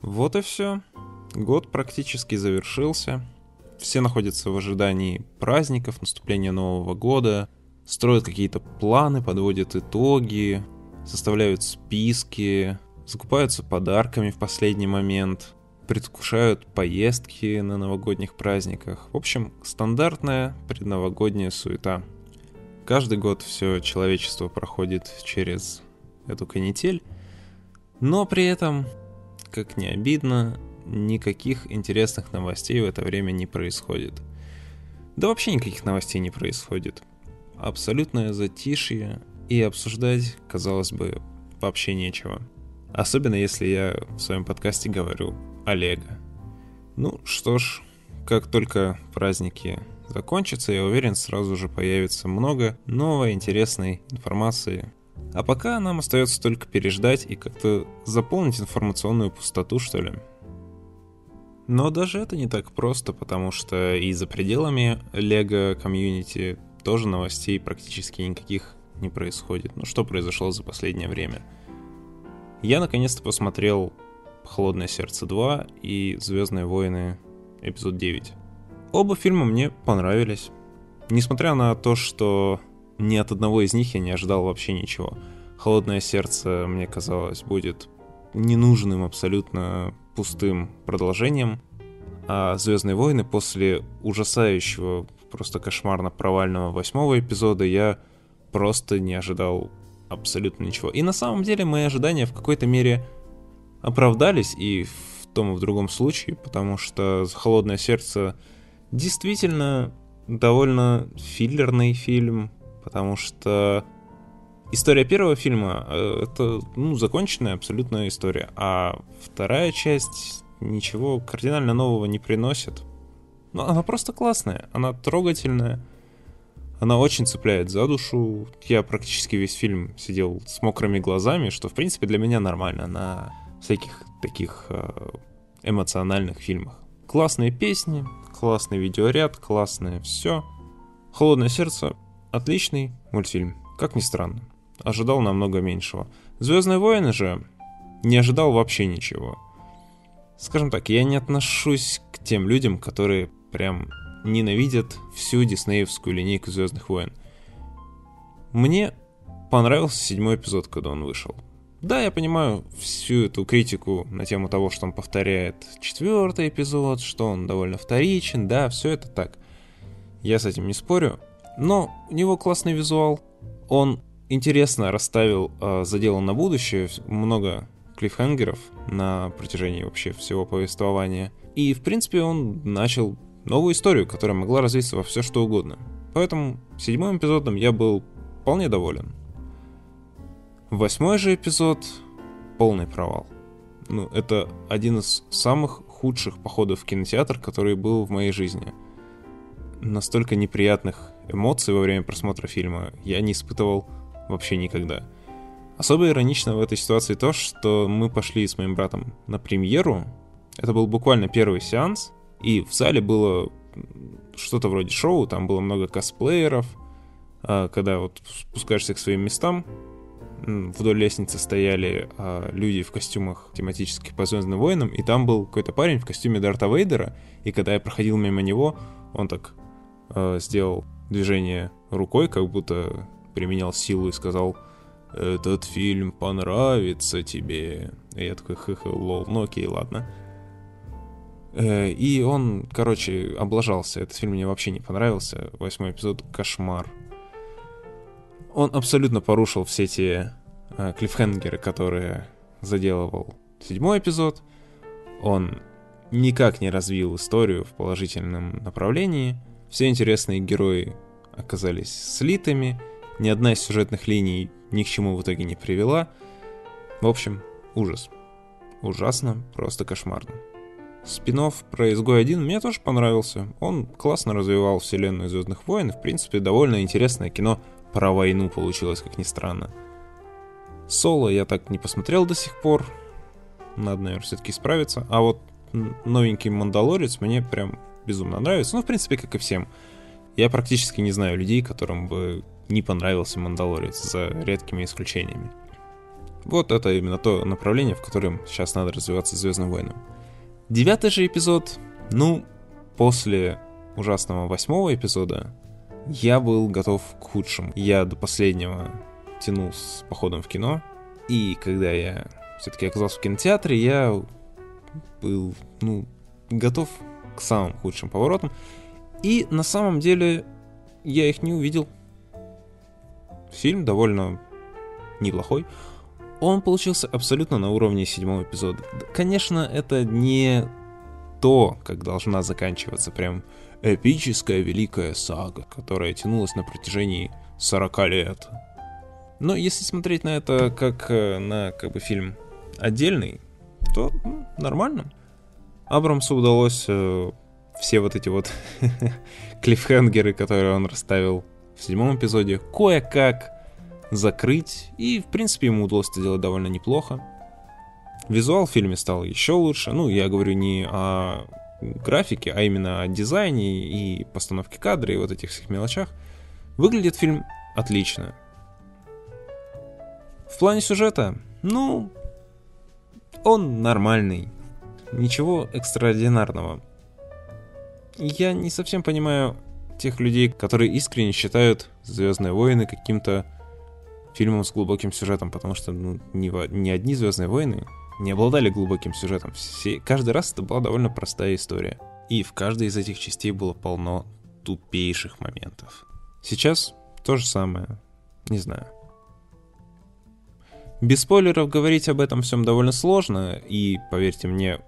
Вот и все. Год практически завершился. Все находятся в ожидании праздников, наступления Нового года, строят какие-то планы, подводят итоги, составляют списки, закупаются подарками в последний момент, предвкушают поездки на новогодних праздниках. В общем, стандартная предновогодняя суета. Каждый год все человечество проходит через эту канитель, но при этом, как не обидно, никаких интересных новостей в это время не происходит. Да вообще никаких новостей не происходит. Абсолютное затишье, и обсуждать, казалось бы, вообще нечего. Особенно если я в своем подкасте говорю Олега. Ну что ж, как только праздники закончатся, я уверен, сразу же появится много новой интересной информации. А пока нам остается только переждать и как-то заполнить информационную пустоту, что ли. Но даже это не так просто, потому что и за пределами Лего комьюнити тоже новостей практически никаких не происходит. Ну что произошло за последнее время? Я наконец-то посмотрел «Холодное сердце 2» и «Звездные войны» эпизод 9. Оба фильма мне понравились. Несмотря на то, что ни от одного из них я не ожидал вообще ничего. «Холодное сердце» мне казалось будет ненужным, абсолютно пустым продолжением. А «Звездные войны» после ужасающего, просто кошмарно провального восьмого эпизода я просто не ожидал абсолютно ничего. И на самом деле мои ожидания в какой-то мере оправдались и в том и в другом случае, потому что «Холодное сердце» действительно довольно филлерный фильм, потому что история первого фильма э, — это ну, законченная абсолютная история, а вторая часть ничего кардинально нового не приносит. Но она просто классная, она трогательная, она очень цепляет за душу. Я практически весь фильм сидел с мокрыми глазами, что, в принципе, для меня нормально на всяких таких э, эмоциональных фильмах. Классные песни, классный видеоряд, классное все. «Холодное сердце» — отличный мультфильм, как ни странно. Ожидал намного меньшего. «Звездные войны» же не ожидал вообще ничего. Скажем так, я не отношусь к тем людям, которые прям ненавидят всю диснеевскую линейку Звездных войн. Мне понравился седьмой эпизод, когда он вышел. Да, я понимаю всю эту критику на тему того, что он повторяет четвертый эпизод, что он довольно вторичен, да, все это так. Я с этим не спорю, но у него классный визуал, он интересно расставил э, заделан на будущее, много клиффхенгеров на протяжении вообще всего повествования. И, в принципе, он начал новую историю, которая могла развиться во все что угодно. Поэтому седьмым эпизодом я был вполне доволен. Восьмой же эпизод — полный провал. Ну, это один из самых худших походов в кинотеатр, который был в моей жизни. Настолько неприятных эмоций во время просмотра фильма я не испытывал вообще никогда. Особо иронично в этой ситуации то, что мы пошли с моим братом на премьеру. Это был буквально первый сеанс, и в зале было что-то вроде шоу, там было много косплееров. А, когда вот спускаешься к своим местам, вдоль лестницы стояли а, люди в костюмах тематических по Звездным войнам, и там был какой-то парень в костюме Дарта Вейдера, и когда я проходил мимо него, он так а, сделал движение рукой, как будто применял силу и сказал «Этот фильм понравится тебе». И я такой, хы-хы, лол, ну окей, ладно. Э, и он, короче, облажался. Этот фильм мне вообще не понравился. Восьмой эпизод — кошмар. Он абсолютно порушил все те э, клиффхенгеры, которые заделывал седьмой эпизод. Он никак не развил историю в положительном направлении. Все интересные герои оказались слитыми. Ни одна из сюжетных линий ни к чему в итоге не привела. В общем, ужас. Ужасно, просто кошмарно. Спинов про Изгой 1 мне тоже понравился. Он классно развивал вселенную Звездных войн. В принципе, довольно интересное кино про войну получилось, как ни странно. Соло я так не посмотрел до сих пор. Надо, наверное, все-таки справиться. А вот новенький Мандалорец мне прям безумно нравится. Ну, в принципе, как и всем. Я практически не знаю людей, которым бы не понравился Мандалорец, за редкими исключениями. Вот это именно то направление, в котором сейчас надо развиваться Звездным войнам. Девятый же эпизод, ну, после ужасного восьмого эпизода, я был готов к худшему. Я до последнего тянул с походом в кино, и когда я все-таки оказался в кинотеатре, я был, ну, готов самым худшим поворотам. И на самом деле я их не увидел. Фильм довольно неплохой. Он получился абсолютно на уровне седьмого эпизода. Конечно, это не то, как должна заканчиваться прям эпическая великая сага, которая тянулась на протяжении 40 лет. Но если смотреть на это как э, на как бы фильм отдельный, то ну, нормально. Абрамсу удалось э, все вот эти вот клиффхенгеры, которые он расставил в седьмом эпизоде, кое-как закрыть, и, в принципе, ему удалось это делать довольно неплохо. Визуал в фильме стал еще лучше, ну, я говорю не о графике, а именно о дизайне и постановке кадра и вот этих всех мелочах. Выглядит фильм отлично. В плане сюжета, ну, он нормальный. Ничего экстраординарного. Я не совсем понимаю тех людей, которые искренне считают Звездные войны каким-то фильмом с глубоким сюжетом, потому что ну, ни, ни одни Звездные войны не обладали глубоким сюжетом. Все, каждый раз это была довольно простая история. И в каждой из этих частей было полно тупейших моментов. Сейчас то же самое. Не знаю. Без спойлеров говорить об этом всем довольно сложно, и, поверьте мне,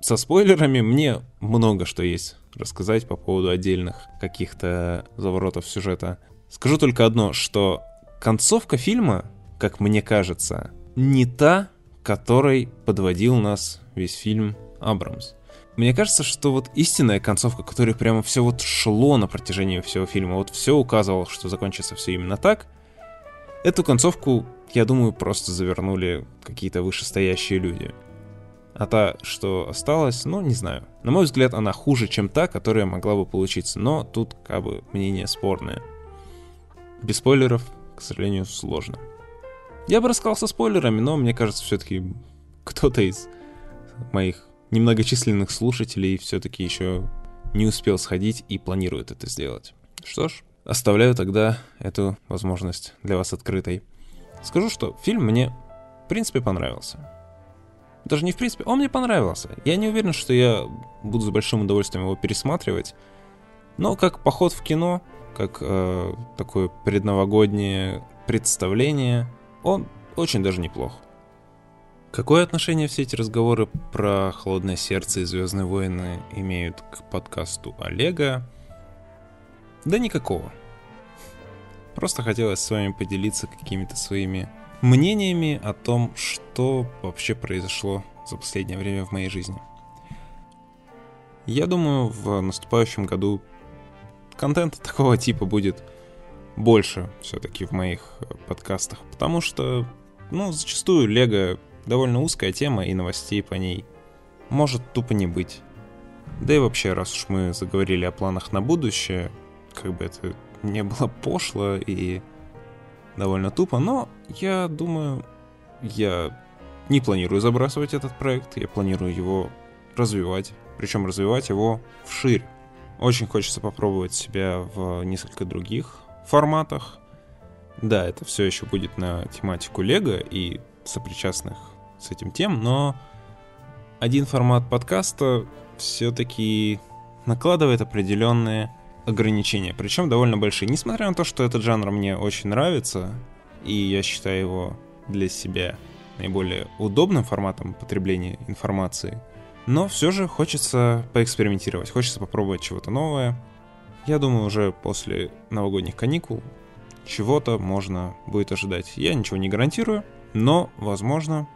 со спойлерами мне много что есть рассказать по поводу отдельных каких-то заворотов сюжета. Скажу только одно, что концовка фильма, как мне кажется, не та, которой подводил нас весь фильм Абрамс. Мне кажется, что вот истинная концовка, которая прямо все вот шло на протяжении всего фильма, вот все указывало, что закончится все именно так, эту концовку, я думаю, просто завернули какие-то вышестоящие люди. А та, что осталась, ну, не знаю. На мой взгляд, она хуже, чем та, которая могла бы получиться. Но тут, как бы, мнение спорное. Без спойлеров, к сожалению, сложно. Я бы рассказал со спойлерами, но мне кажется, все-таки кто-то из моих немногочисленных слушателей все-таки еще не успел сходить и планирует это сделать. Что ж, оставляю тогда эту возможность для вас открытой. Скажу, что фильм мне, в принципе, понравился даже не в принципе, он мне понравился. Я не уверен, что я буду с большим удовольствием его пересматривать. Но как поход в кино, как э, такое предновогоднее представление, он очень даже неплох. Какое отношение все эти разговоры про «Холодное сердце» и «Звездные войны» имеют к подкасту Олега? Да никакого. Просто хотелось с вами поделиться какими-то своими мнениями о том, что вообще произошло за последнее время в моей жизни. Я думаю, в наступающем году контента такого типа будет больше все-таки в моих э, подкастах, потому что, ну, зачастую Лего довольно узкая тема, и новостей по ней может тупо не быть. Да и вообще, раз уж мы заговорили о планах на будущее, как бы это не было пошло и довольно тупо, но я думаю, я не планирую забрасывать этот проект, я планирую его развивать, причем развивать его вширь. Очень хочется попробовать себя в несколько других форматах. Да, это все еще будет на тематику Лего и сопричастных с этим тем, но один формат подкаста все-таки накладывает определенные ограничения, причем довольно большие. Несмотря на то, что этот жанр мне очень нравится, и я считаю его для себя наиболее удобным форматом потребления информации, но все же хочется поэкспериментировать, хочется попробовать чего-то новое. Я думаю, уже после новогодних каникул чего-то можно будет ожидать. Я ничего не гарантирую, но, возможно,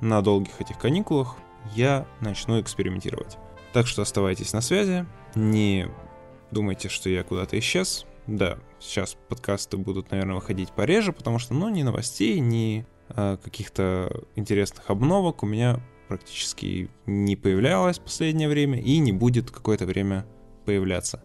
на долгих этих каникулах я начну экспериментировать. Так что оставайтесь на связи, не думайте, что я куда-то исчез. Да, сейчас подкасты будут, наверное, выходить пореже, потому что, ну, ни новостей, ни э, каких-то интересных обновок у меня практически не появлялось в последнее время и не будет какое-то время появляться.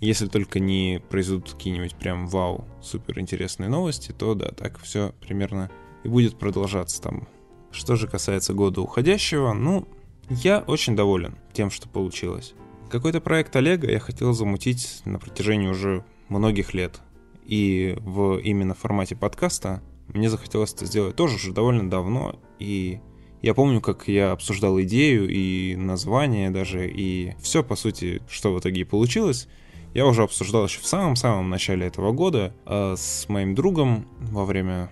Если только не произойдут какие-нибудь прям вау, супер интересные новости, то да, так все примерно и будет продолжаться там. Что же касается года уходящего, ну, я очень доволен тем, что получилось. Какой-то проект Олега я хотел замутить на протяжении уже многих лет. И в именно формате подкаста мне захотелось это сделать тоже уже довольно давно. И я помню, как я обсуждал идею и название даже, и все, по сути, что в итоге и получилось. Я уже обсуждал еще в самом-самом начале этого года а с моим другом во время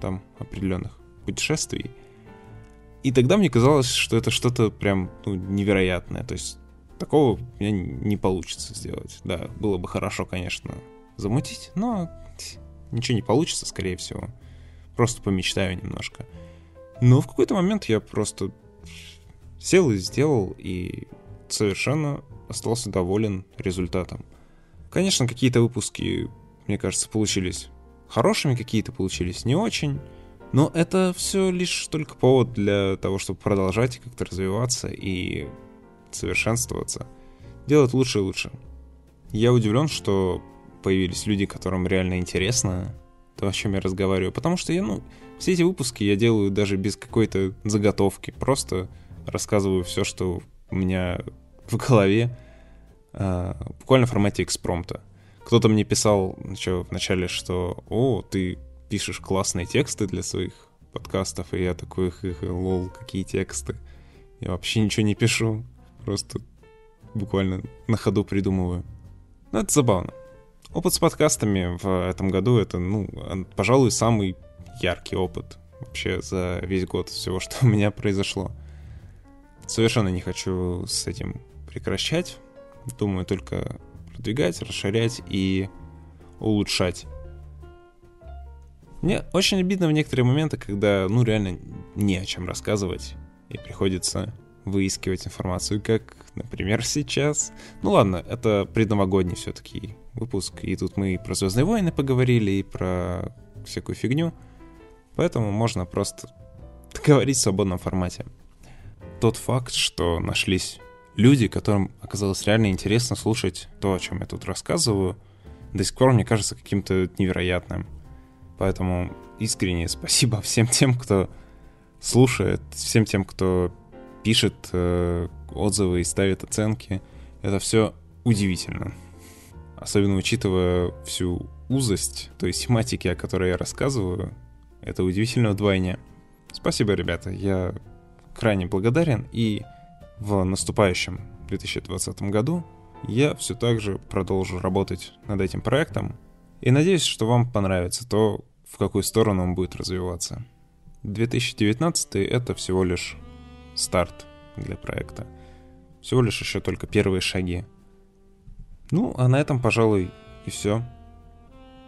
там определенных путешествий. И тогда мне казалось, что это что-то прям ну, невероятное. То есть такого у меня не получится сделать. Да, было бы хорошо, конечно, замутить, но ничего не получится, скорее всего. Просто помечтаю немножко. Но в какой-то момент я просто сел и сделал, и совершенно остался доволен результатом. Конечно, какие-то выпуски, мне кажется, получились хорошими, какие-то получились не очень. Но это все лишь только повод для того, чтобы продолжать как-то развиваться и совершенствоваться. Делать лучше и лучше. Я удивлен, что появились люди, которым реально интересно то, о чем я разговариваю. Потому что я, ну, все эти выпуски я делаю даже без какой-то заготовки. Просто рассказываю все, что у меня в голове, э, буквально в формате экспромта. Кто-то мне писал еще в начале, что «О, ты пишешь классные тексты для своих подкастов», и я такой «Лол, какие тексты?» Я вообще ничего не пишу, просто буквально на ходу придумываю. Но ну, это забавно. Опыт с подкастами в этом году это, ну, пожалуй, самый яркий опыт вообще за весь год всего, что у меня произошло. Совершенно не хочу с этим прекращать. Думаю только продвигать, расширять и улучшать. Мне очень обидно в некоторые моменты, когда, ну, реально не о чем рассказывать, и приходится выискивать информацию, как, например, сейчас. Ну ладно, это предновогодний все-таки выпуск, и тут мы и про Звездные войны поговорили, и про всякую фигню. Поэтому можно просто говорить в свободном формате. Тот факт, что нашлись люди, которым оказалось реально интересно слушать то, о чем я тут рассказываю, до сих пор мне кажется каким-то невероятным. Поэтому искренне спасибо всем тем, кто слушает, всем тем, кто пишет э, отзывы и ставит оценки. Это все удивительно. Особенно учитывая всю узость той тематики, о которой я рассказываю. Это удивительно вдвойне. Спасибо, ребята, я крайне благодарен. И в наступающем 2020 году я все так же продолжу работать над этим проектом. И надеюсь, что вам понравится то, в какую сторону он будет развиваться. 2019 это всего лишь старт для проекта. Всего лишь еще только первые шаги. Ну, а на этом, пожалуй, и все.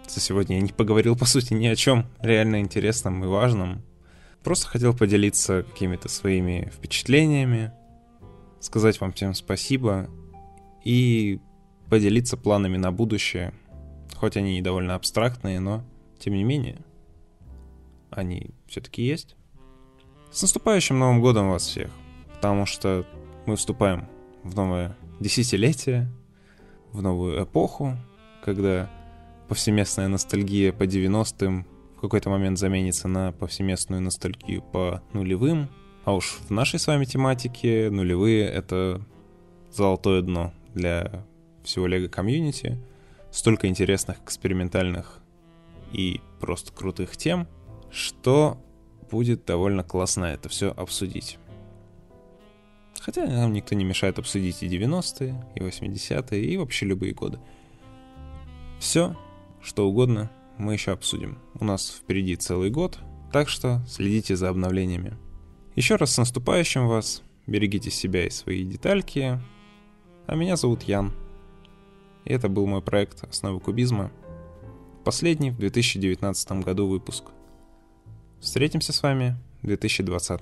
За сегодня я не поговорил, по сути, ни о чем реально интересном и важном. Просто хотел поделиться какими-то своими впечатлениями, сказать вам всем спасибо и поделиться планами на будущее. Хоть они и довольно абстрактные, но тем не менее, они все-таки есть. С наступающим Новым Годом вас всех, потому что мы вступаем в новое десятилетие, в новую эпоху, когда повсеместная ностальгия по 90-м в какой-то момент заменится на повсеместную ностальгию по нулевым. А уж в нашей с вами тематике нулевые — это золотое дно для всего лего комьюнити. Столько интересных, экспериментальных и просто крутых тем, что будет довольно классно это все обсудить. Хотя нам никто не мешает обсудить и 90-е, и 80-е, и вообще любые годы. Все, что угодно, мы еще обсудим. У нас впереди целый год, так что следите за обновлениями. Еще раз с наступающим вас, берегите себя и свои детальки. А меня зовут Ян. И это был мой проект «Основы кубизма». Последний в 2019 году выпуск – Встретимся с вами в 2020.